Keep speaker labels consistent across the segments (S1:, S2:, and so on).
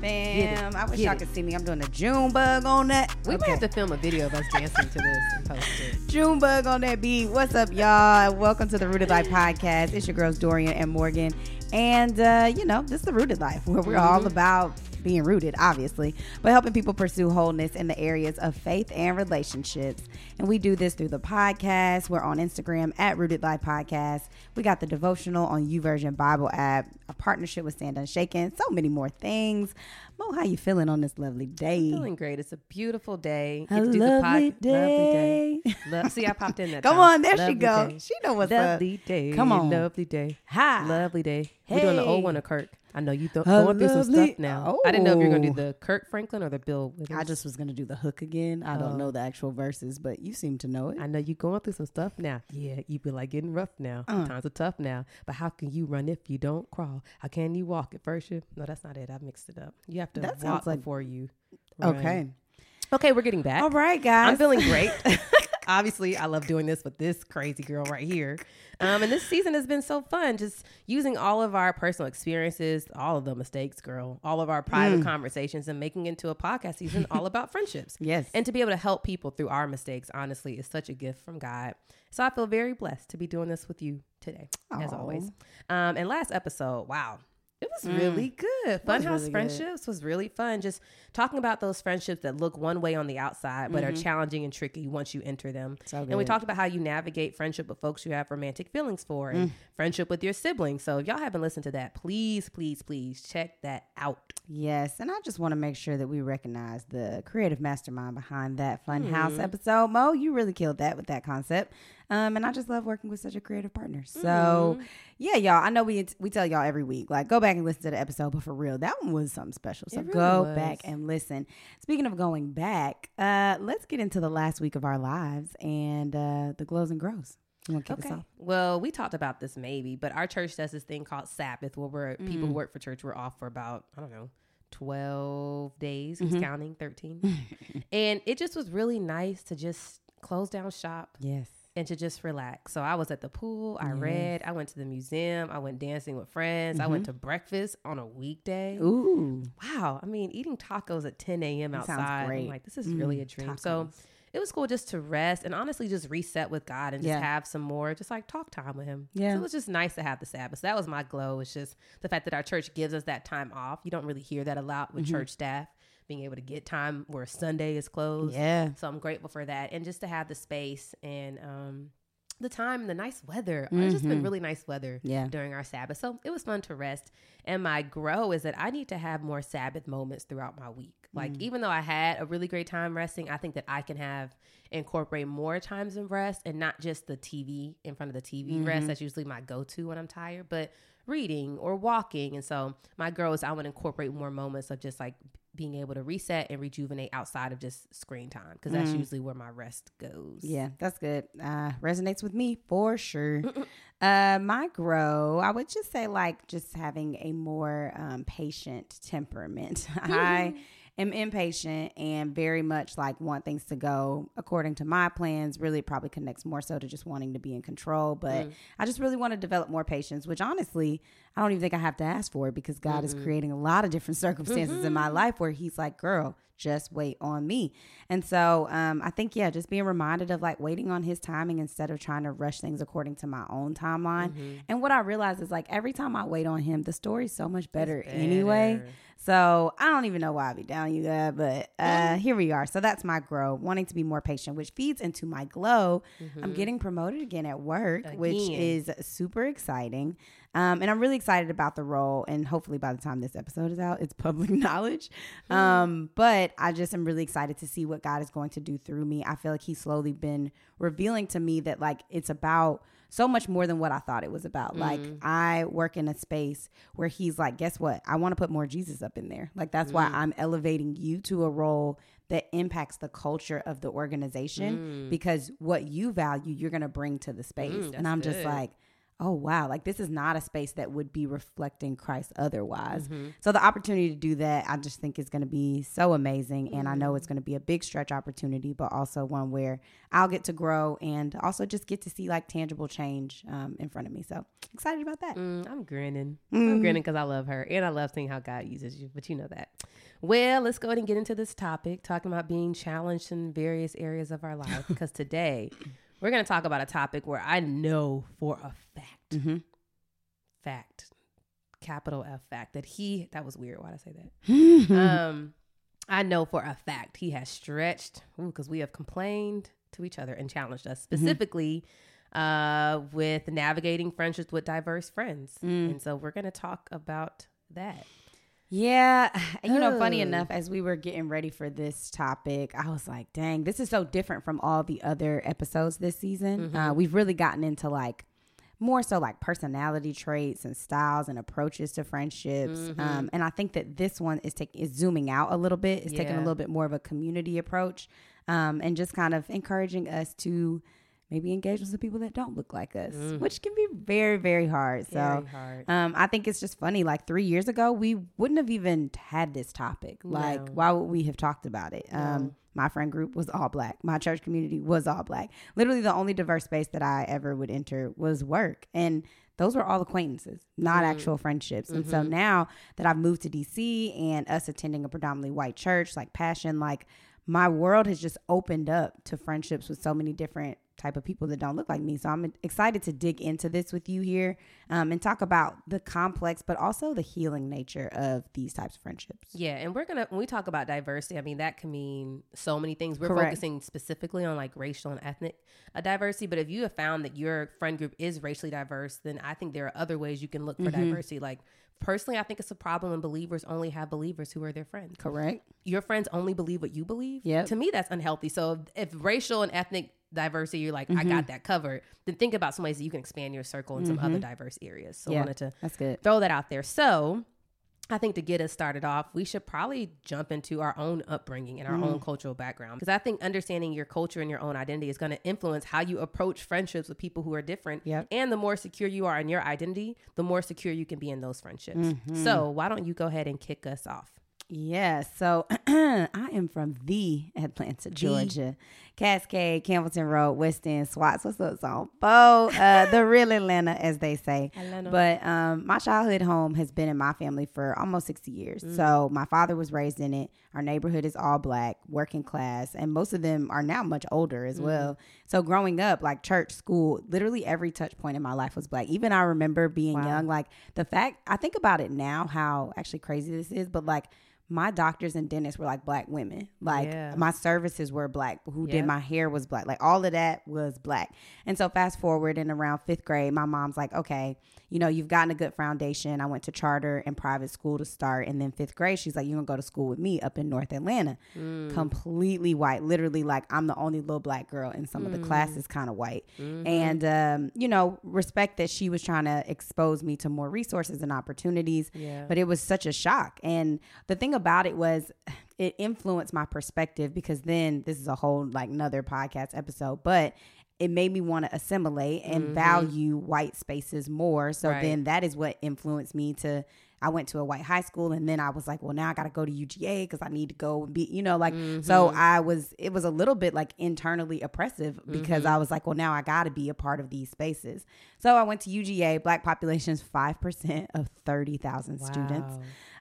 S1: fam? I wish y'all could see me. I'm doing a June bug on that.
S2: We okay. might have to film a video of us dancing to this and post it.
S1: June bug on that beat. What's up, y'all? Welcome to the Rooted Life podcast. It's your girls Dorian and Morgan, and uh, you know this is the Rooted Life where we're mm-hmm. all about being rooted, obviously, but helping people pursue wholeness in the areas of faith and relationships. And we do this through the podcast. We're on Instagram at Rooted Life Podcast. We got the devotional on YouVersion Bible app, a partnership with Stand Unshaken, so many more things. Mo, how you feeling on this lovely day?
S2: Feeling great. It's a beautiful day.
S1: A lovely, day. lovely day.
S2: Lo- See, I popped in that.
S1: Come
S2: time.
S1: on, there lovely she goes. She know what's
S2: lovely
S1: up.
S2: day.
S1: Come on,
S2: lovely day.
S1: Hi,
S2: lovely day. Hey. We're doing the old one of Kirk. I know you th- going through some stuff now. Oh. I didn't know if you're gonna do oh. the Kirk Franklin or the Bill. Withers.
S1: I just was gonna do the hook again. I don't know oh. the actual verses, but you seem to know it.
S2: I know you going through some stuff now. Yeah, you be like getting rough now. Uh. Times are tough now. But how can you run if you don't crawl? How can you walk at first? You no, that's not it. I mixed it up. You have to that walk like, before you.
S1: Run. Okay.
S2: Okay, we're getting back.
S1: All right, guys.
S2: I'm feeling great. Obviously, I love doing this with this crazy girl right here. Um, and this season has been so fun, just using all of our personal experiences, all of the mistakes, girl, all of our private mm. conversations, and making into a podcast season all about friendships.
S1: Yes.
S2: And to be able to help people through our mistakes, honestly, is such a gift from God. So I feel very blessed to be doing this with you today, Aww. as always. Um, and last episode, wow, it was mm. really good. Funhouse really Friendships good. was really fun. Just talking about those friendships that look one way on the outside, but mm-hmm. are challenging and tricky once you enter them. So and we talked about how you navigate friendship with folks you have romantic feelings for and mm. friendship with your siblings. So if y'all haven't listened to that, please, please, please check that out.
S1: Yes. And I just want to make sure that we recognize the creative mastermind behind that Funhouse mm. episode. Mo, you really killed that with that concept. Um, and I just love working with such a creative partner. So, mm-hmm. yeah, y'all. I know we we tell y'all every week, like go back and listen to the episode, but for real, that one was something special. So really go was. back and listen. Speaking of going back, uh, let's get into the last week of our lives and uh, the glows and grows.
S2: okay. Well, we talked about this maybe, but our church does this thing called Sabbath, where we're mm-hmm. people who work for church. We're off for about I don't know 12 days. Mm-hmm. counting? 13. and it just was really nice to just close down shop.
S1: Yes
S2: and to just relax. So I was at the pool, I yes. read, I went to the museum, I went dancing with friends, mm-hmm. I went mm-hmm. to breakfast on a weekday.
S1: Ooh.
S2: Wow. I mean, eating tacos at 10 a.m. outside. I'm like, this is mm, really a dream. Tacos. So it was cool just to rest and honestly just reset with God and just yeah. have some more just like talk time with him.
S1: Yeah.
S2: So it was just nice to have the Sabbath. So that was my glow. It's just the fact that our church gives us that time off. You don't really hear that a lot with mm-hmm. church staff being able to get time where Sunday is closed.
S1: Yeah.
S2: So I'm grateful for that. And just to have the space and um the time and the nice weather. Mm-hmm. It's just been mm-hmm. really nice weather
S1: yeah.
S2: during our Sabbath. So it was fun to rest. And my grow is that I need to have more Sabbath moments throughout my week. Like mm. even though I had a really great time resting, I think that I can have incorporate more times of rest and not just the TV in front of the TV mm-hmm. rest. That's usually my go-to when I'm tired, but reading or walking. And so my girl is I want to incorporate more moments of just like being able to reset and rejuvenate outside of just screen time because that's mm. usually where my rest goes.
S1: Yeah, that's good. Uh, resonates with me for sure. uh, my grow, I would just say like just having a more um, patient temperament. I am impatient and very much like want things to go according to my plans. Really, probably connects more so to just wanting to be in control. But mm. I just really want to develop more patience, which honestly, I don't even think I have to ask for it because God mm-hmm. is creating a lot of different circumstances mm-hmm. in my mm-hmm. life where He's like, girl, just wait on me. And so um, I think, yeah, just being reminded of like waiting on his timing instead of trying to rush things according to my own timeline. Mm-hmm. And what I realize is like every time I wait on him, the story's so much better, better. anyway. So I don't even know why I be down you that, but uh, here we are. So that's my grow, wanting to be more patient, which feeds into my glow. Mm-hmm. I'm getting promoted again at work, again. which is super exciting. Um, and I'm really excited about the role. And hopefully, by the time this episode is out, it's public knowledge. Mm-hmm. Um, but I just am really excited to see what God is going to do through me. I feel like He's slowly been revealing to me that, like, it's about so much more than what I thought it was about. Mm. Like I work in a space where he's like, guess what? I want to put more Jesus up in there. Like that's mm. why I'm elevating you to a role that impacts the culture of the organization mm. because what you value, you're going to bring to the space.
S2: Mm,
S1: and I'm
S2: good.
S1: just like, oh wow, like this is not a space that would be reflecting Christ otherwise. Mm-hmm. So the opportunity to do that, I just think is going to be so amazing, and I know it's mm-hmm. going to be a big stretch opportunity, but also one where I'll get to grow and also just get to see like tangible change um, in front of me. So excited about that.
S2: Mm, I'm grinning. Mm. I'm grinning because I love her and I love seeing how God uses you. But you know that. Well, let's go ahead and get into this topic, talking about being challenged in various areas of our life. because today we're going to talk about a topic where I know for a fact, mm-hmm. fact, capital F fact, that he, that was weird. Why did I say that? um, I know for a fact he has stretched, because we have complained to each other and challenged us mm-hmm. specifically mm-hmm. uh, with navigating friendships with diverse friends. Mm. And so we're going to talk about that.
S1: Yeah. You know, funny enough, as we were getting ready for this topic, I was like, dang, this is so different from all the other episodes this season. Mm-hmm. Uh, we've really gotten into like more so like personality traits and styles and approaches to friendships. Mm-hmm. Um, and I think that this one is taking is zooming out a little bit. It's yeah. taking a little bit more of a community approach um, and just kind of encouraging us to maybe engage with some people that don't look like us, mm. which can be very, very hard. Very so hard. Um, I think it's just funny. Like three years ago, we wouldn't have even had this topic. Like, no. why would we have talked about it? No. Um, my friend group was all black. My church community was all black. Literally, the only diverse space that I ever would enter was work. And those were all acquaintances, not mm. actual friendships. And mm-hmm. so now that I've moved to DC and us attending a predominantly white church, like Passion, like my world has just opened up to friendships with so many different type of people that don't look like me. So I'm excited to dig into this with you here um, and talk about the complex, but also the healing nature of these types of friendships.
S2: Yeah, and we're gonna when we talk about diversity, I mean that can mean so many things. We're Correct. focusing specifically on like racial and ethnic uh, diversity, but if you have found that your friend group is racially diverse, then I think there are other ways you can look for mm-hmm. diversity, like personally, I think it's a problem when believers only have believers who are their friends.
S1: Correct.
S2: Your friends only believe what you believe.
S1: Yeah.
S2: To me, that's unhealthy. So if, if racial and ethnic diversity, you're like, mm-hmm. I got that covered, then think about some ways that you can expand your circle in mm-hmm. some other mm-hmm. diverse areas. So
S1: yeah,
S2: I wanted to
S1: that's good.
S2: throw that out there. So I think to get us started off, we should probably jump into our own upbringing and our mm. own cultural background. Because I think understanding your culture and your own identity is going to influence how you approach friendships with people who are different.
S1: Yep.
S2: And the more secure you are in your identity, the more secure you can be in those friendships. Mm-hmm. So, why don't you go ahead and kick us off?
S1: Yeah, so I am from the Atlanta, Georgia. Cascade, Campbellton Road, West End, Swats. What's up, song? Bo, uh, the real Atlanta, as they say. Atlanta. But um, my childhood home has been in my family for almost 60 years. Mm. So my father was raised in it. Our neighborhood is all black, working class, and most of them are now much older as mm. well. So growing up, like church, school, literally every touch point in my life was black. Even I remember being wow. young, like the fact, I think about it now, how actually crazy this is, but like, my doctors and dentists were like black women. Like yeah. my services were black. Who yep. did my hair was black. Like all of that was black. And so fast forward in around fifth grade, my mom's like, okay, you know, you've gotten a good foundation. I went to charter and private school to start. And then fifth grade, she's like, you're going to go to school with me up in North Atlanta. Mm. Completely white. Literally, like, I'm the only little black girl in some mm. of the classes, mm. kind of white. Mm-hmm. And, um, you know, respect that she was trying to expose me to more resources and opportunities.
S2: Yeah.
S1: But it was such a shock. And the thing about it was, it influenced my perspective because then this is a whole like another podcast episode but it made me want to assimilate and mm-hmm. value white spaces more. So right. then that is what influenced me to I went to a white high school and then I was like, well, now I got to go to UGA because I need to go and be, you know, like, mm-hmm. so I was, it was a little bit like internally oppressive because mm-hmm. I was like, well, now I got to be a part of these spaces. So I went to UGA, black population is 5% of 30,000 wow. students.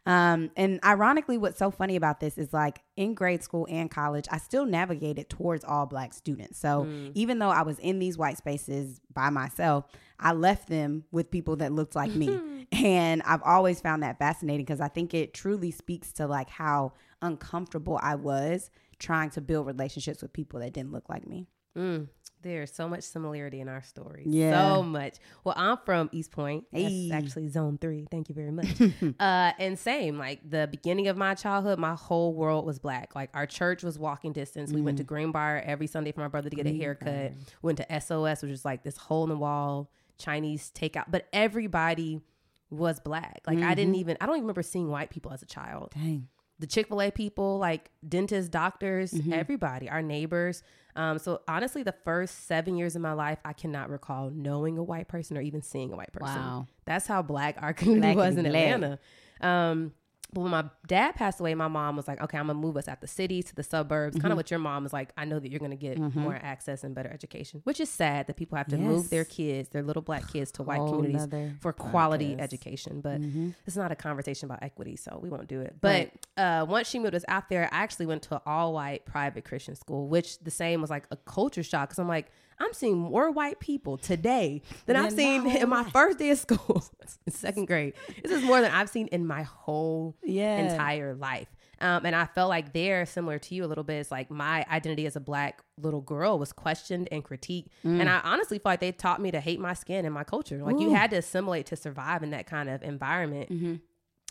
S1: Um, and ironically, what's so funny about this is like in grade school and college, I still navigated towards all black students. So mm. even though I was in these white spaces by myself, I left them with people that looked like me. and I've always found that fascinating because I think it truly speaks to like how uncomfortable I was trying to build relationships with people that didn't look like me.
S2: Mm. There's so much similarity in our stories.
S1: Yeah.
S2: So much. Well, I'm from East Point. Hey. That's actually zone three. Thank you very much. uh, and same, like the beginning of my childhood, my whole world was black. Like our church was walking distance. Mm. We went to mm. Greenbriar every Sunday for my brother to get Greenbriar. a haircut. Went to SOS, which is like this hole in the wall Chinese takeout. But everybody was black. Like mm-hmm. I didn't mm-hmm. even I don't even remember seeing white people as a child.
S1: Dang
S2: the Chick fil A people, like dentists, doctors,
S1: Mm-hmm.
S2: everybody, our neighbors. Um, so honestly, the first seven years of my life, I cannot recall knowing a white person or even seeing a white person.
S1: Wow.
S2: That's how black our community
S1: Black
S2: was in. Atlanta. Um, but when my dad passed away, my mom was like, okay, I'm gonna move us out the city to the suburbs.
S1: Mm-hmm.
S2: Kind of what your mom was like, I know that you're gonna get more access and better education, which is sad that people have to move their kids, their little black kids to white
S1: Whole
S2: communities for quality
S1: podcast. Mm-hmm.
S2: education. But it's not a conversation about equity, so we won't do it. But uh, once she moved us out there, I actually went to an all white private Christian school, which the same was like a culture shock because I'm like, I'm seeing more white people today than I've seen in my
S1: life.
S2: first day of school in second grade. This is more than I've seen in my whole
S1: Yeah.
S2: entire life. Um, and I felt like they're similar to you a little bit. It's like my identity as a black little girl was questioned and critiqued.
S1: Mm.
S2: And I honestly feel like they taught me to hate my skin and my culture. Like you had to assimilate to survive in that kind of environment.
S1: Mm-hmm.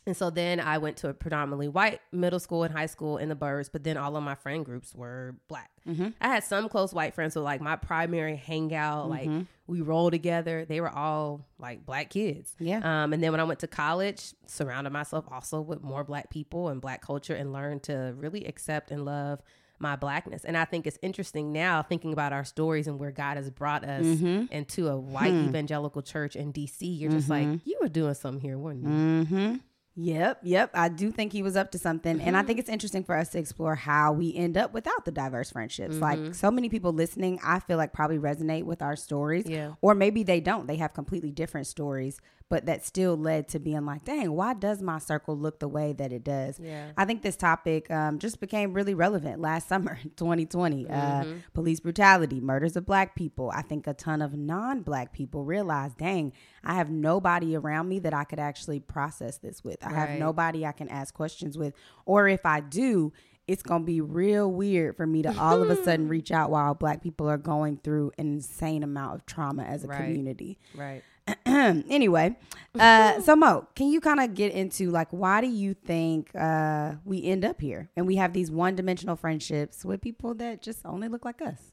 S2: And so then I went to a predominantly white middle school and high school in the burbs, but then all of my friend groups were black.
S1: Mm-hmm.
S2: I had some close white friends, so like my primary hangout, like
S1: Mm-hmm.
S2: we roll together. They were all like black kids.
S1: Yeah.
S2: Um, and then when I went to college, surrounded myself also with more black people and black culture, and learned to really accept and love my blackness. And I think it's interesting now thinking about our stories and where God has brought us
S1: Mm-hmm.
S2: into a white
S1: Hmm.
S2: evangelical church in DC. You're just like you were doing something here, weren't you?
S1: Mm-hmm. Yep, yep. I do think he was up to something. And I think it's interesting for us to explore how we end up without the diverse friendships. Like so many people listening, I feel like probably resonate with our stories.
S2: Yeah.
S1: Or maybe they don't. They have completely different stories, but that still led to being like, dang, why does my circle look the way that it does?
S2: Yeah.
S1: I think this topic um, just became really relevant last summer, 2020. Uh, police brutality, murders of black people. I think a ton of non black people realized, dang, I have nobody around me that I could actually process this with. I have nobody I can ask questions with. Or if I do, it's to be real weird for me to all of a sudden reach out while black people are going through an insane amount of trauma as a
S2: Right.
S1: community.
S2: Right.
S1: anyway, uh, so Mo, can you kind of get into like why do you think uh, we end up here and we have these one-dimensional friendships with people that just only look like us?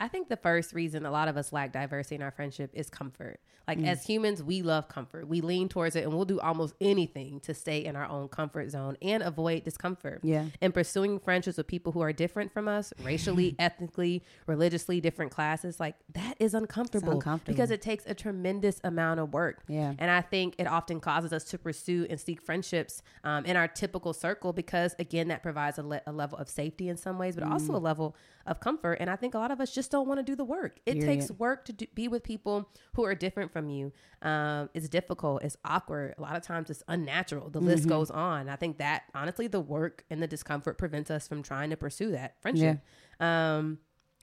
S2: I think the first reason a lot of us lack diversity in our friendship is comfort. Like
S1: Mm.
S2: as humans, we love comfort. We lean towards it and we'll do almost anything to stay in our own comfort zone and avoid discomfort.
S1: Yeah.
S2: And pursuing friendships with people who are different from us, racially, ethnically, religiously, different classes, like that is uncomfortable,
S1: uncomfortable.
S2: because it takes a tremendous amount of work.
S1: Yeah.
S2: And I think it often causes us to pursue and seek friendships um, in our typical circle because, again, that provides a, le- a level of safety in some ways, but also a
S1: Mm.
S2: level of comfort. And I think a lot of us just don't want to do the work. It
S1: Period.
S2: takes work to do, be with people who are different from you. Um, it's difficult, it's awkward. A lot of times it's unnatural. The list
S1: Mm-hmm.
S2: goes on. I think that, honestly, the work and the discomfort prevents us from trying to pursue that friendship. Um,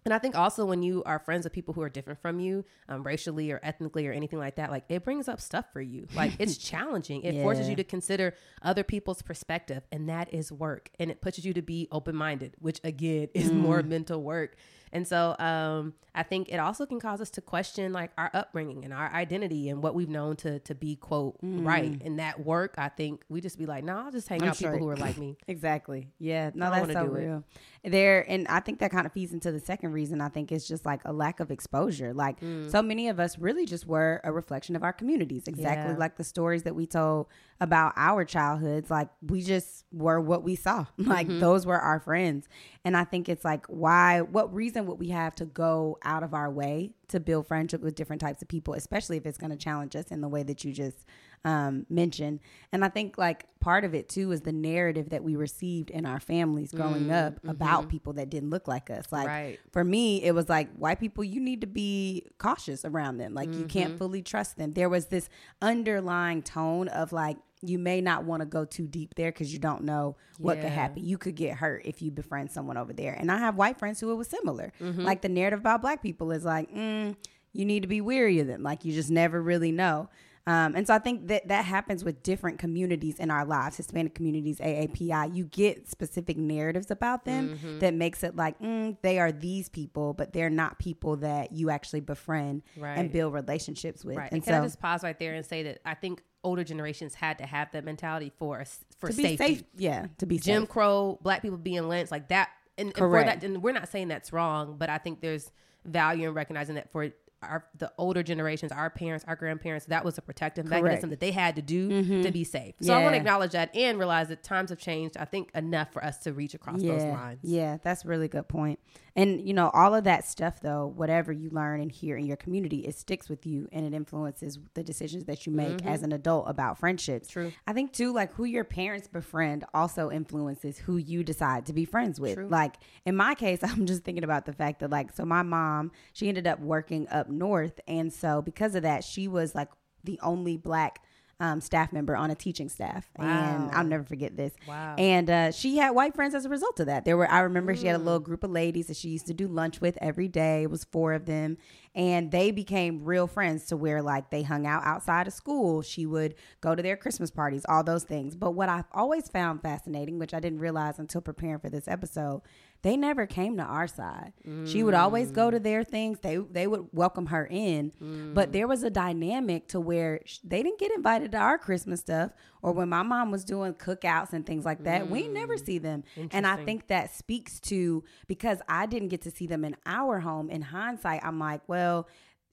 S2: and I think also when you are friends with people who are different from you, um, racially or ethnically or anything like that, like it brings up stuff for you. Like it's challenging. It forces you to consider other people's perspective, and that is work. And it pushes you to be open minded, which again is more mental work. And so um, I think it also can cause us to question like our upbringing and our identity and what we've known to to be quote right. And that work, I think we just be like, no, I'll just hang
S1: I'm
S2: out with people who are like me.
S1: Exactly. Yeah. No,
S2: I
S1: that's so
S2: do it.
S1: real. There, and I think that kind of feeds into the second reason. I think it's just like a lack of exposure. Like
S2: Mm.
S1: so many of us really just were a reflection of our communities. Exactly
S2: Yeah.
S1: like the stories that we told about our childhoods. Like we just were what we saw. Like
S2: Mm-hmm.
S1: those were our friends. And I think it's like why? What reason would we have to go out of our way to build friendship with different types of people, especially if it's going to challenge us in the way that you just um, mentioned. And I think like part of it too is the narrative that we received in our families growing up about people that didn't look like us. Like
S2: Right.
S1: for me, it was like white people, you need to be cautious around them. Like you can't fully trust them. There was this underlying tone of like, you may not want to go too deep there because you don't know what could happen. You could get hurt if you befriend someone over there. And I have white friends who it was similar. Like the narrative about black people is like, mm, you need to be weary of them. Like you just never really know. Um, and so I think that that happens with different communities in our lives, Hispanic communities, AAPI. You get specific narratives about them that makes it like mm, they are these people, but they're not people that you actually befriend
S2: Right.
S1: and build relationships with.
S2: Right.
S1: And
S2: And can
S1: so
S2: I just pause right there and say that I think older generations had to have that mentality for us for
S1: to be
S2: safety.
S1: safe, yeah, to be
S2: Jim
S1: safe.
S2: Crow, black people being lynched, like that. And, and for
S1: Correct.
S2: that, and we're not saying that's wrong, but I think there's value in recognizing that for our the older generations, our parents, our grandparents, that was a protective Correct. mechanism that they had to do mm-hmm. to be safe. So yeah. I want to acknowledge that and realize that times have changed. I think enough for us to reach across
S1: yeah.
S2: those lines.
S1: Yeah, that's a really good point. And you know, all of that stuff though, whatever you learn and hear in your community, it sticks with you and it influences the decisions that you make mm-hmm. as an adult about friendships.
S2: True.
S1: I think too, like who your parents befriend also influences who you decide to be friends with. True. Like in my case, I'm just thinking about the fact that like so my mom, she ended up working up north and so because of that, she was like the only black um, staff member on a teaching staff, wow. and I'll never forget this.
S2: Wow!
S1: And uh, she had white friends as a result of that. There were I remember mm. she had a little mm. group of ladies that she used to do lunch with every day. It was four of them, and they became real friends to where like they hung out outside of school. She would go to their Christmas parties, all those things. But what I've always found fascinating, which I didn't realize until preparing for this episode, they never came to our side. Mm. She would always go to their things. They they would welcome her in, mm. but there was a dynamic to where they didn't get invited to our Christmas stuff or when my mom was doing cookouts and things like that. Mm. We never see them. And I think that speaks to because I didn't get to see them in our home in hindsight, I'm like, well,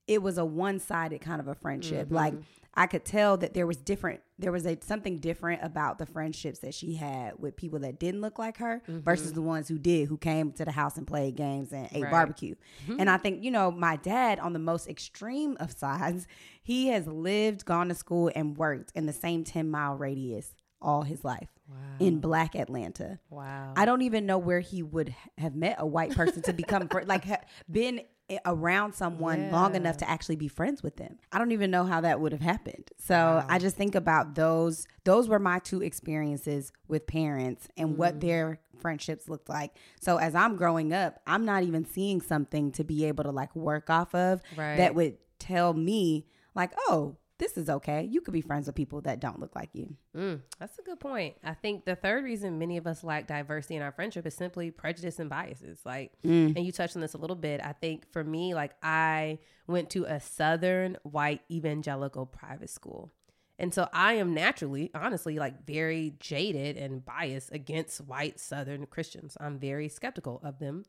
S1: it was a one-sided kind of a friendship. Mm-hmm. Like I could tell that there was different there was a something different about the friendships that she had with people that didn't look like her mm-hmm. versus the ones who did who came to the house and played games and ate right. barbecue. Mm-hmm. And I think, you know, my dad on the most extreme of sides, he has lived, gone to school and worked in the same 10 mile radius all his life wow. in black Atlanta.
S2: Wow.
S1: I don't even know where he would have met a white person to become like ha- been around someone yeah. long enough to actually be friends with them. I don't even know how that would have happened. So wow. I just think about those those were my two experiences with parents and mm. what their friendships looked like. So as I'm growing up, I'm not even seeing something to be able to like work off of right. that would tell me like, "Oh, this is okay. You could be friends with people that don't look like you.
S2: Mm, that's a good point. I think the third reason many of us lack diversity in our friendship is simply prejudice and biases. Like, mm. and you touched on this a little bit. I think for me, like, I went to a Southern white evangelical private school. And so I am naturally, honestly, like very jaded and biased against white Southern Christians. I'm very skeptical of them.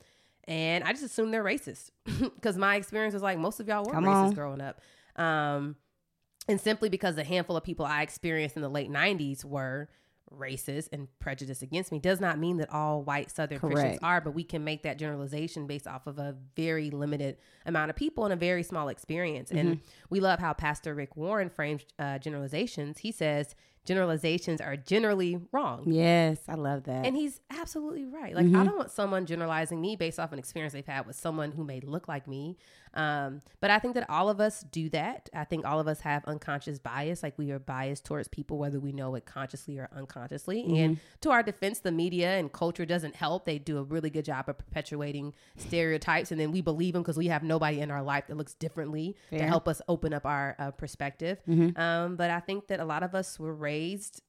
S2: And I just assume they're racist because my experience was like most of y'all were Come racist on. growing up. Um, and simply because a handful of people I experienced in the late 90s were racist and prejudiced against me does not mean that all white southern Correct. christians are but we can make that generalization based off of a very limited amount of people and a very small experience mm-hmm. and we love how pastor rick warren frames uh, generalizations he says generalizations are generally wrong.
S1: Yes, I love that.
S2: And he's absolutely right. Like, mm-hmm. I don't want someone generalizing me based off an experience they've had with someone who may look like me. Um, but I think that all of us do that. I think all of us have unconscious bias. Like, we are biased towards people, whether we know it consciously or unconsciously. Mm-hmm. And to our defense, the media and culture doesn't help. They do a really good job of perpetuating stereotypes. And then we believe them because we have nobody in our life that looks differently Fair. to help us open up our uh, perspective. Mm-hmm. Um, but I think that a lot of us were raised raised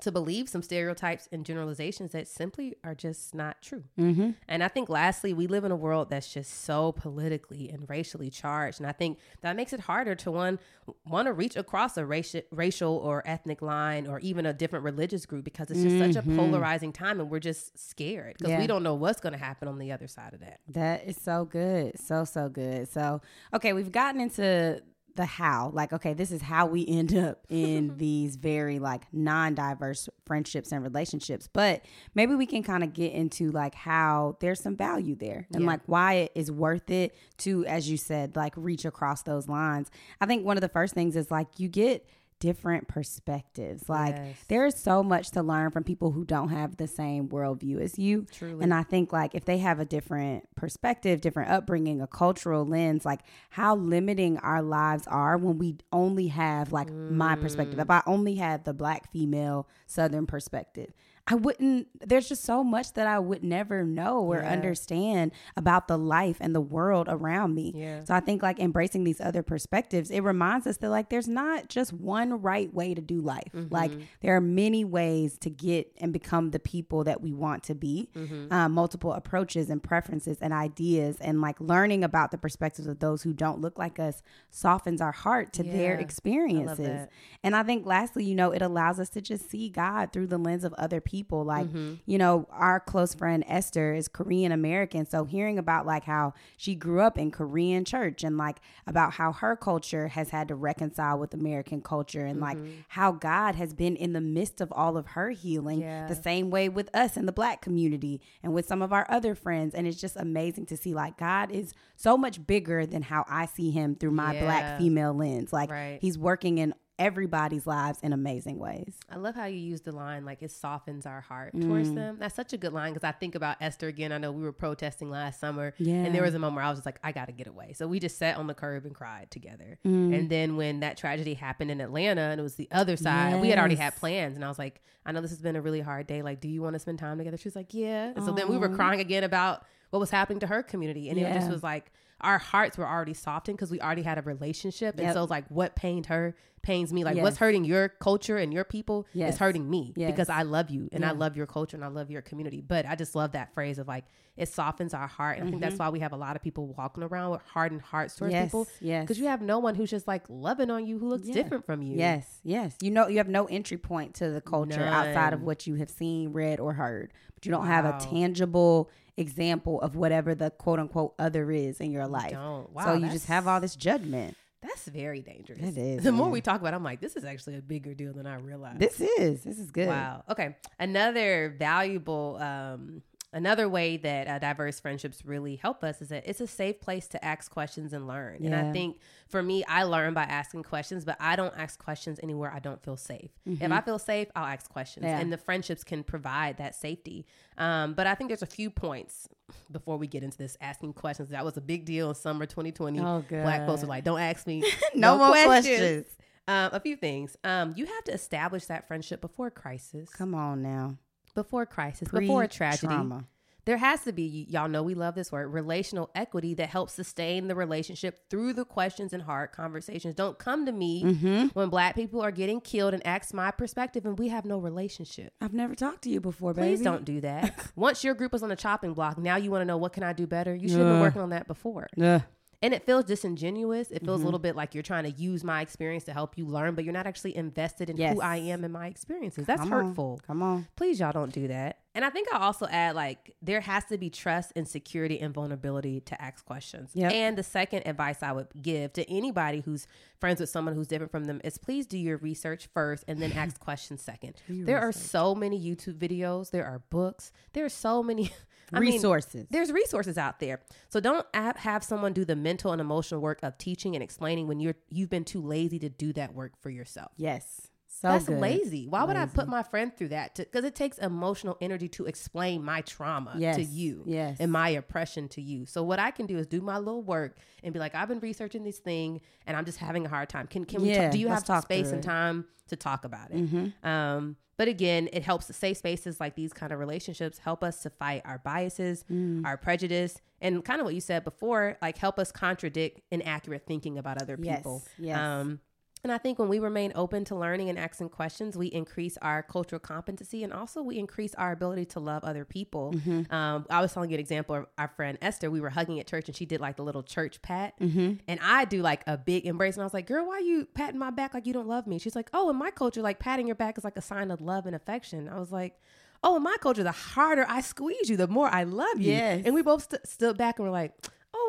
S2: to believe some stereotypes and generalizations that simply are just not true. Mm-hmm. And I think, lastly, we live in a world that's just so politically and racially charged, and I think that makes it harder to one want to reach across a racial, racial or ethnic line, or even a different religious group, because it's just mm-hmm. such a mm-hmm. polarizing time, and we're just scared because yeah. we don't know what's going to happen on the other side of that.
S1: That is so good, so so good. So, okay, we've gotten into the how like okay this is how we end up in these very like non-diverse friendships and relationships but maybe we can kind of get into like how there's some value there and yeah. like why it is worth it to as you said like reach across those lines i think one of the first things is like you get different perspectives. Like yes. there's so much to learn from people who don't have the same worldview as you.
S2: Truly.
S1: And I think like if they have a different perspective, different upbringing, a cultural lens, like how limiting our lives are when we only have like mm. my perspective. If I only had the black female southern perspective. I wouldn't, there's just so much that I would never know or yeah. understand about the life and the world around me.
S2: Yeah.
S1: So I think like embracing these other perspectives, it reminds us that like there's not just one right way to do life. Mm-hmm. Like there are many ways to get and become the people that we want to be, mm-hmm. um, multiple approaches and preferences and ideas. And like learning about the perspectives of those who don't look like us softens our heart to yeah. their experiences. I and I think lastly, you know, it allows us to just see God through the lens of other people people. Like, mm-hmm. you know, our close friend Esther is Korean American. So hearing about like how she grew up in Korean church and like about how her culture has had to reconcile with American culture and mm-hmm. like how God has been in the midst of all of her healing yeah. the same way with us in the black community and with some of our other friends. And it's just amazing to see like God is so much bigger than how I see him through my yeah. black female lens. Like right. he's working in everybody's lives in amazing ways.
S2: I love how you use the line like it softens our heart mm. towards them. That's such a good line because I think about Esther again. I know we were protesting last summer, yeah. and there was a moment where I was just like, I got to get away. So we just sat on the curb and cried together. Mm. And then when that tragedy happened in Atlanta and it was the other side, yes. we had already had plans, and I was like, I know this has been a really hard day. Like, do you want to spend time together? She was like, Yeah. And so then we were crying again about what was happening to her community, and yeah. it just was like our hearts were already softened because we already had a relationship. Yep. And so it's like what pained her pains me. Like yes. what's hurting your culture and your people yes. is hurting me yes. because I love you and yeah. I love your culture and I love your community. But I just love that phrase of like it softens our heart. And mm-hmm. I think that's mm-hmm. why we have a lot of people walking around with hardened hearts towards people. Yes. Because you have no one who's just like loving on you who looks yeah. different from you.
S1: Yes. Yes. You know you have no entry point to the culture None. outside of what you have seen, read, or heard. But you don't wow. have a tangible example of whatever the quote unquote other is in your life. Wow, so you just have all this judgment.
S2: That's very dangerous.
S1: It is.
S2: The more we talk about, it, I'm like, this is actually a bigger deal than I realized.
S1: This is. This is good.
S2: Wow. Okay. Another valuable um, Another way that uh, diverse friendships really help us is that it's a safe place to ask questions and learn. Yeah. And I think for me, I learn by asking questions, but I don't ask questions anywhere I don't feel safe. Mm-hmm. If I feel safe, I'll ask questions, yeah. and the friendships can provide that safety. Um, but I think there's a few points before we get into this asking questions. That was a big deal in summer 2020. Oh, Black folks are like, "Don't ask me
S1: no, no, more questions." questions.
S2: Um, a few things. Um, you have to establish that friendship before crisis.
S1: Come on now
S2: before crisis, Pre- before a tragedy. Trauma. There has to be, y'all know we love this word, relational equity that helps sustain the relationship through the questions and hard conversations. Don't come to me mm-hmm. when black people are getting killed and ask my perspective and we have no relationship.
S1: I've never talked to you before, baby.
S2: Please don't do that. Once your group is on the chopping block, now you want to know what can I do better? You should have been working on that before. Yeah and it feels disingenuous. It feels mm-hmm. a little bit like you're trying to use my experience to help you learn, but you're not actually invested in yes. who I am and my experiences. That's
S1: Come
S2: hurtful.
S1: On. Come on.
S2: Please, y'all don't do that. And I think I'll also add like there has to be trust and security and vulnerability to ask questions. Yep. And the second advice I would give to anybody who's friends with someone who's different from them is please do your research first and then ask questions second. There research. are so many YouTube videos, there are books, there are so many
S1: I resources. Mean,
S2: there's resources out there. So don't have someone do the mental and emotional work of teaching and explaining when you're you've been too lazy to do that work for yourself.
S1: Yes.
S2: So That's good. lazy. Why lazy. would I put my friend through that? Because it takes emotional energy to explain my trauma yes. to you yes. and my oppression to you. So what I can do is do my little work and be like, I've been researching this thing and I'm just having a hard time. Can can yeah, we? T- do you have space and time to talk about it? Mm-hmm. Um, but again, it helps safe spaces like these kind of relationships help us to fight our biases, mm. our prejudice, and kind of what you said before, like help us contradict inaccurate thinking about other people. Yes. yes. Um, and I think when we remain open to learning and asking questions, we increase our cultural competency and also we increase our ability to love other people. Mm-hmm. Um, I was telling you an example of our friend Esther. We were hugging at church and she did like the little church pat. Mm-hmm. And I do like a big embrace. And I was like, girl, why are you patting my back like you don't love me? She's like, oh, in my culture, like patting your back is like a sign of love and affection. I was like, oh, in my culture, the harder I squeeze you, the more I love you. Yes. And we both st- stood back and were like,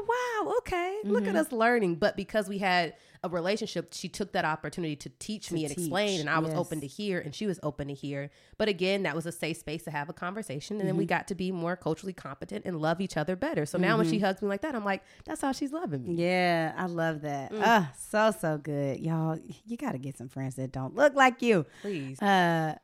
S2: oh, wow, okay, mm-hmm. look at mm-hmm. us learning. But because we had a relationship, she took that opportunity to teach to me and teach. explain, and I was yes. open to hear, and she was open to hear. But again, that was a safe space to have a conversation, and mm-hmm. then we mm-hmm. got to be more culturally competent and love each other better. So now mm-hmm. when she mm-hmm. hugs me like that, I'm like, that's how she's loving me.
S1: Yeah, I love that. Mm. Uh, so so good, y'all. You got to get some friends that don't look like you,
S2: please.
S1: Uh,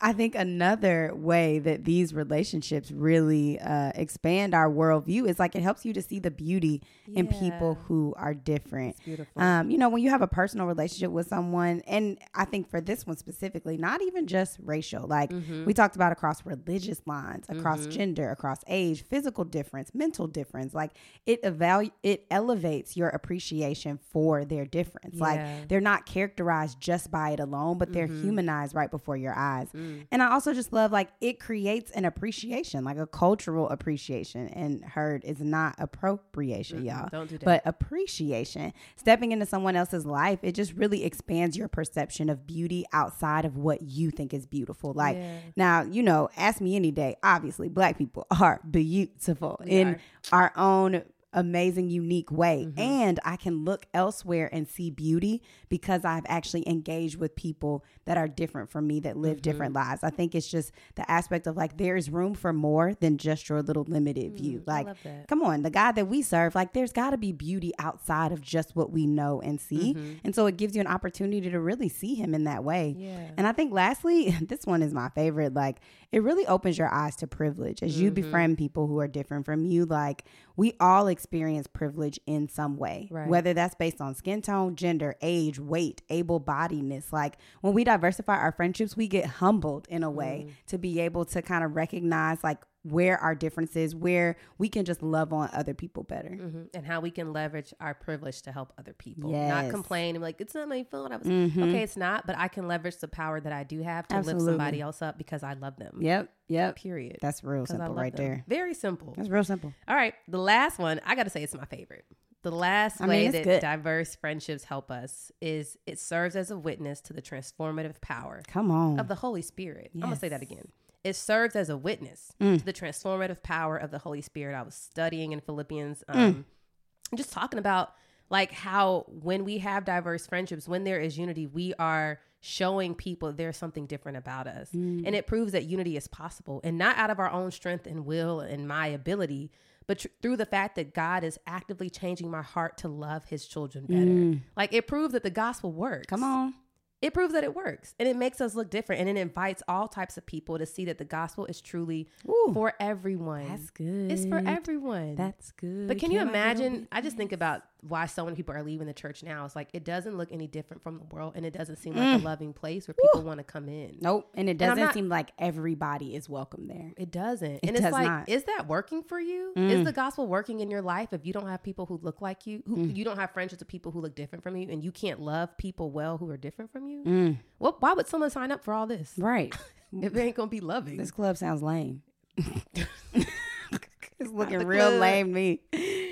S1: I think another way that these relationships really uh, expand our worldview is like it helps you to see the beauty yeah. in people who are different. It's beautiful. Um, you know, when you have a personal relationship with someone, and I think for this one specifically, not even just racial, like mm-hmm. we talked about across religious lines, across mm-hmm. gender, across age, physical difference, mental difference, like it evalu- it elevates your appreciation for their difference. Yeah. Like they're not characterized just by it alone, but they're mm-hmm. humanized right before your eyes. Mm. And I also just love like it creates an appreciation, like a cultural appreciation. And heard is not appropriation, mm-hmm. y'all.
S2: Don't do that.
S1: But appreciation. Stepping into someone else's life, it just really expands your perception of beauty outside of what you think is beautiful. Like yeah. now, you know, ask me any day. Obviously, black people are beautiful we in are. our own amazing, unique way. Mm-hmm. And I can look elsewhere and see beauty because I've actually engaged with people that are different from me that live mm-hmm. different lives. I think it's just the aspect of like there's room for more than just your little limited view. Mm, like, come on, the God that we serve, like there's got to be beauty outside of just what we know and see. Mm-hmm. And so it gives you an opportunity to really see him in that way.
S2: Yeah.
S1: And I think lastly, this one is my favorite. Like, it really opens your eyes to privilege as you mm-hmm. befriend people who are different from you. Like, we all experience privilege in some way, right. whether that's based on skin tone, gender, age, weight, able bodiedness. Like when we diversify our friendships, we get humbled in a way mm. to be able to kind of recognize like where our differences, where we can just love on other people better,
S2: mm-hmm. and how we can leverage our privilege to help other people. Yes. Not complain and like it's not my fault. I was mm-hmm. okay. It's not, but I can leverage the power that I do have to Absolutely. lift somebody else up because I love them.
S1: Yep. Yep.
S2: Period.
S1: That's real simple right them. there.
S2: Very simple.
S1: That's real simple.
S2: All right. The last one, I got to say, it's my favorite. The last I way mean, that good. diverse friendships help us is it serves as a witness to the transformative power.
S1: Come on.
S2: Of the Holy Spirit. Yes. I'm gonna say that again it serves as a witness mm. to the transformative power of the Holy Spirit. I was studying in Philippians, mm. um, mm. just talking about like how when we have diverse friendships, when there is unity, we are showing people there's something different about us. Mm. And it proves that unity is possible and not out of our own strength and will and my ability, but tr- through the fact that God is actively changing my heart to love his children better. Mm. Like it proves that the gospel works.
S1: Come on
S2: it proves that it works and it makes us look different and it invites all types of people to see that the gospel is truly Ooh, for everyone.
S1: That's good.
S2: It's for everyone.
S1: That's good.
S2: But can, can you imagine? I just think about why so many people are leaving the church now. It's like it doesn't look any different from the world, and it doesn't seem like mm. a loving place where people want to come in.
S1: Nope, and it doesn't and not, seem like everybody is welcome there.
S2: It doesn't, it and it's like, not. is that working for you? Mm. Is the gospel working in your life if you don't have people who look like you, who mm. you don't have friendships with people who look different from you, and you can't love people well who are different from you?
S1: Mm.
S2: Well, why would someone sign up for all this?
S1: Right,
S2: if they ain't gonna be loving.
S1: This club sounds lame. it's looking real club. lame me.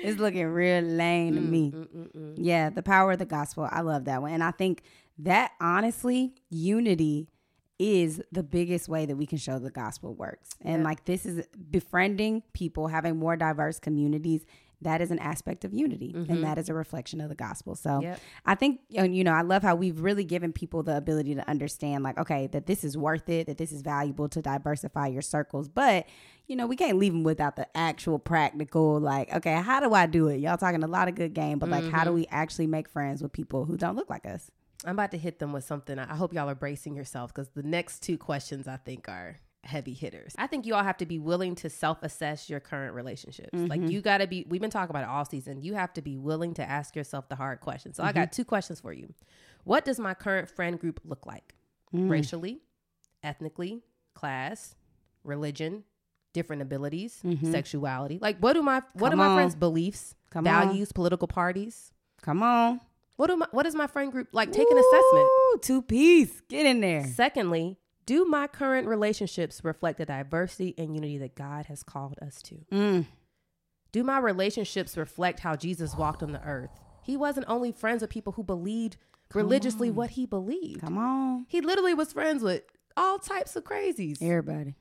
S1: It's looking real lame to mm, me. Mm, mm, mm, yeah, the power of the gospel. I love that one. And I think that honestly, unity is the biggest way that we can show the gospel works. And like this is befriending people, having more diverse communities that is an aspect of unity mm-hmm. and that is a reflection of the gospel. So yep. I think, you know, I love how we've really given people the ability to understand, like, okay, that this is worth it, that this is valuable to diversify your circles. But, you know, we can't leave them without the actual practical, like, okay, how do I do it? Y'all talking a lot of good game, but like, mm-hmm. how do mm-hmm. we actually make friends with people who don't look like us?
S2: I'm about to hit them with something. I hope y'all are bracing yourself because the next two questions I think are heavy hitters. I think you all have to be willing to self assess your current relationships. Mm-hmm. Like you got to be, we've been talking about it all season. You have to be willing to ask yourself the hard questions. So mm-hmm. I got two questions for you. What does my current friend group look like? Mm. Racially, ethnically, class, religion, different abilities, mm-hmm. sexuality. Like what do my what Come are my on. friends' beliefs, Come values, on. political parties?
S1: Come on.
S2: What do my what is my friend group like? Take an assessment.
S1: Two piece. Get in there.
S2: Secondly, do my current relationships reflect the diversity and unity that God has called us to?
S1: Mm.
S2: Do my relationships reflect how Jesus walked on the earth? He wasn't only friends with people who believed Come religiously on. what he believed.
S1: Come on.
S2: He literally was friends with all types of crazies.
S1: Everybody.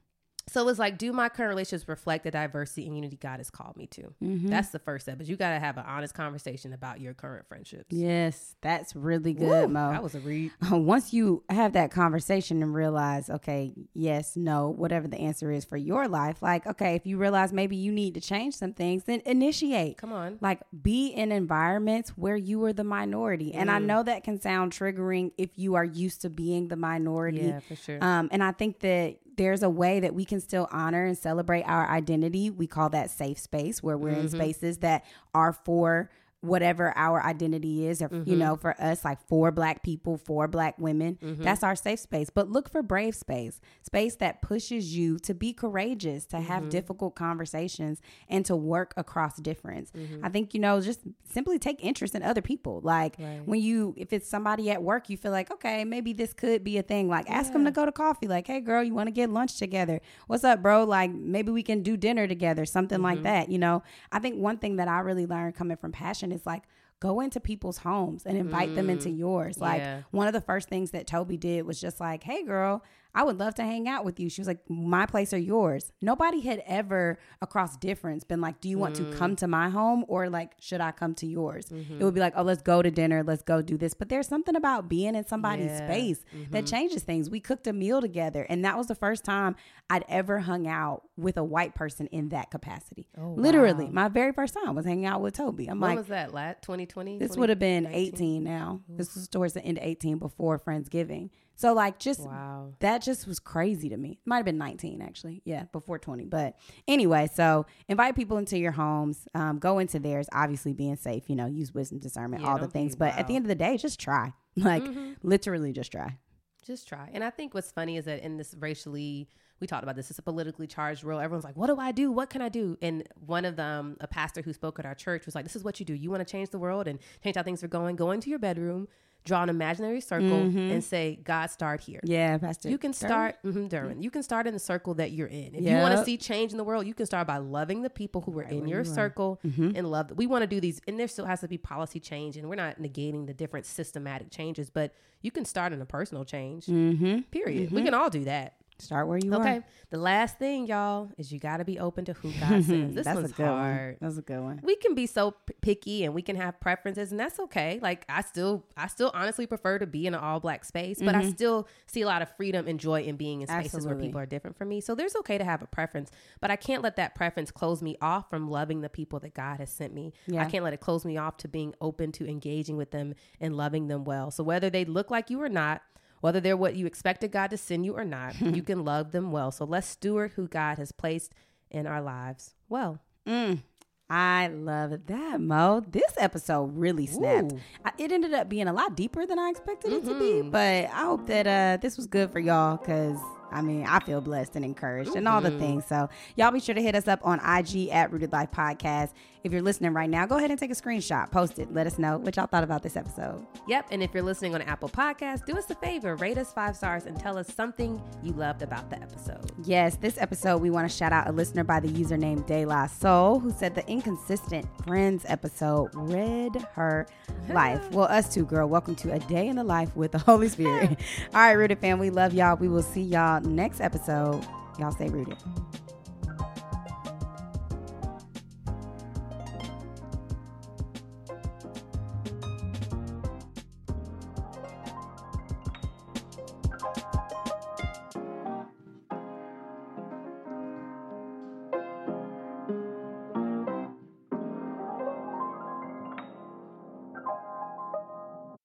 S2: So it's like, do my current relationships reflect the diversity and unity God has called me to? Mm-hmm. That's the first step. But you got to have an honest conversation about your current friendships.
S1: Yes, that's really good,
S2: Woo,
S1: Mo.
S2: That was a read.
S1: Once you have that conversation and realize, okay, yes, no, whatever the answer is for your life, like, okay, if you realize maybe you need to change some things, then initiate.
S2: Come on.
S1: Like, be in environments where you are the minority. Mm. And I mm. know that can sound triggering if you are used to being the minority.
S2: Yeah, for sure.
S1: Um, and I think that there's a way that we can still honor and celebrate our identity. We call that safe space where we're mm-hmm. in spaces that are for whatever our identity is, or, mm-hmm. you know, for us, like for black people, for black women, mm-hmm. that's our safe space. But look for brave space, space that pushes you to be courageous, to have mm-hmm. difficult conversations, and to work across difference. Mm-hmm. I think, you know, just simply take interest in other people. Like right. when you, if it's somebody at work, you feel like, okay, maybe this could be a thing. Like ask yeah. them to go to coffee. Like, hey, girl, you want to get lunch together? What's up, bro? Like maybe we can do dinner together, something like mm-hmm. that. You know, I think one thing that I really learned coming from passion is like go into people's homes and invite mm, them into mm. yours. Like yeah. one of the first things that Toby did was just like, "Hey girl, I would love to hang out with you. She was like, My place or yours. Nobody had ever across difference been like, Do you want mm. to come to my home or like, should I come to yours? Mm-hmm. It would be like, Oh, let's go to dinner. Let's go do this. But there's something about being in somebody's yeah. space mm-hmm. that changes things. We cooked a meal together. And that was the first time I'd ever hung out with a white person in that capacity. Oh, Literally, wow. my very first time was hanging out with Toby.
S2: I'm when like, was that? Last 2020?
S1: This would have been 18 now. This was towards the end of 18 before Friendsgiving. So like just wow. that just was crazy to me. Might have been 19 actually. Yeah, before 20. But anyway, so invite people into your homes. Um, go into theirs, obviously being safe, you know, use wisdom, discernment, yeah, all the things. But at the end of the day, just try. Like mm-hmm. literally just try.
S2: Just try. And I think what's funny is that in this racially we talked about this. It's a politically charged world. Everyone's like, "What do I do? What can I do?" And one of them, a pastor who spoke at our church, was like, "This is what you do. You want to change the world and change how things are going. Go into your bedroom, draw an imaginary circle mm-hmm. and say, God, start here.
S1: Yeah, Pastor.
S2: You can start, mm-hmm, Derwin, you can start in the circle that you're in. If yep. you want to see change in the world, you can start by loving the people who are right in your you circle mm-hmm. and love. We want to do these, and there still has to be policy change, and we're not negating the different systematic changes, but you can start in a personal change, mm-hmm. period. We mm-hmm. can all do that.
S1: Start where you okay. are. Okay.
S2: The last thing, y'all, is you got to be open to who God says. This that's one's a
S1: good
S2: hard.
S1: One. That's a good one.
S2: We can be so p- picky and we can have preferences, and that's okay. Like I still, I still honestly prefer to be in an all black space, but mm-hmm. I still see a lot of freedom and joy in being in spaces Absolutely. where people are different from me. So there's okay to have a preference, but I can't let that preference close me off from loving the people that God has sent me. Yeah. I can't let it close me off to being open to engaging with them and loving them well. So whether they look like you or not whether they're what you expected God to send you or not, you can love them well. So let's steward who God has placed in our lives well.
S1: Mm, I love that, Moe. This episode really snapped. I, it ended up being a lot deeper than I expected mm-hmm. it to be, mm-hmm. but I hope that uh, this was good for y'all because I mean, I feel blessed and encouraged mm-hmm. and all the things. So, y'all be sure to hit us up on IG at Rooted Life Podcast. If you're listening right now, go ahead and take a screenshot, post it, let us know what y'all thought about this episode.
S2: Yep. And if you're listening on Apple Podcasts, do us a favor, rate us five stars and tell us something you loved about the episode.
S1: Yes, this episode, we want to shout out a listener by the username De La Soul who said the Inconsistent Friends episode read her life. Well, us too, girl. Welcome to a day in the life with the Holy Spirit. all right, Rooted fam, we love y'all. We will see y'all next episode. Y'all stay rooted.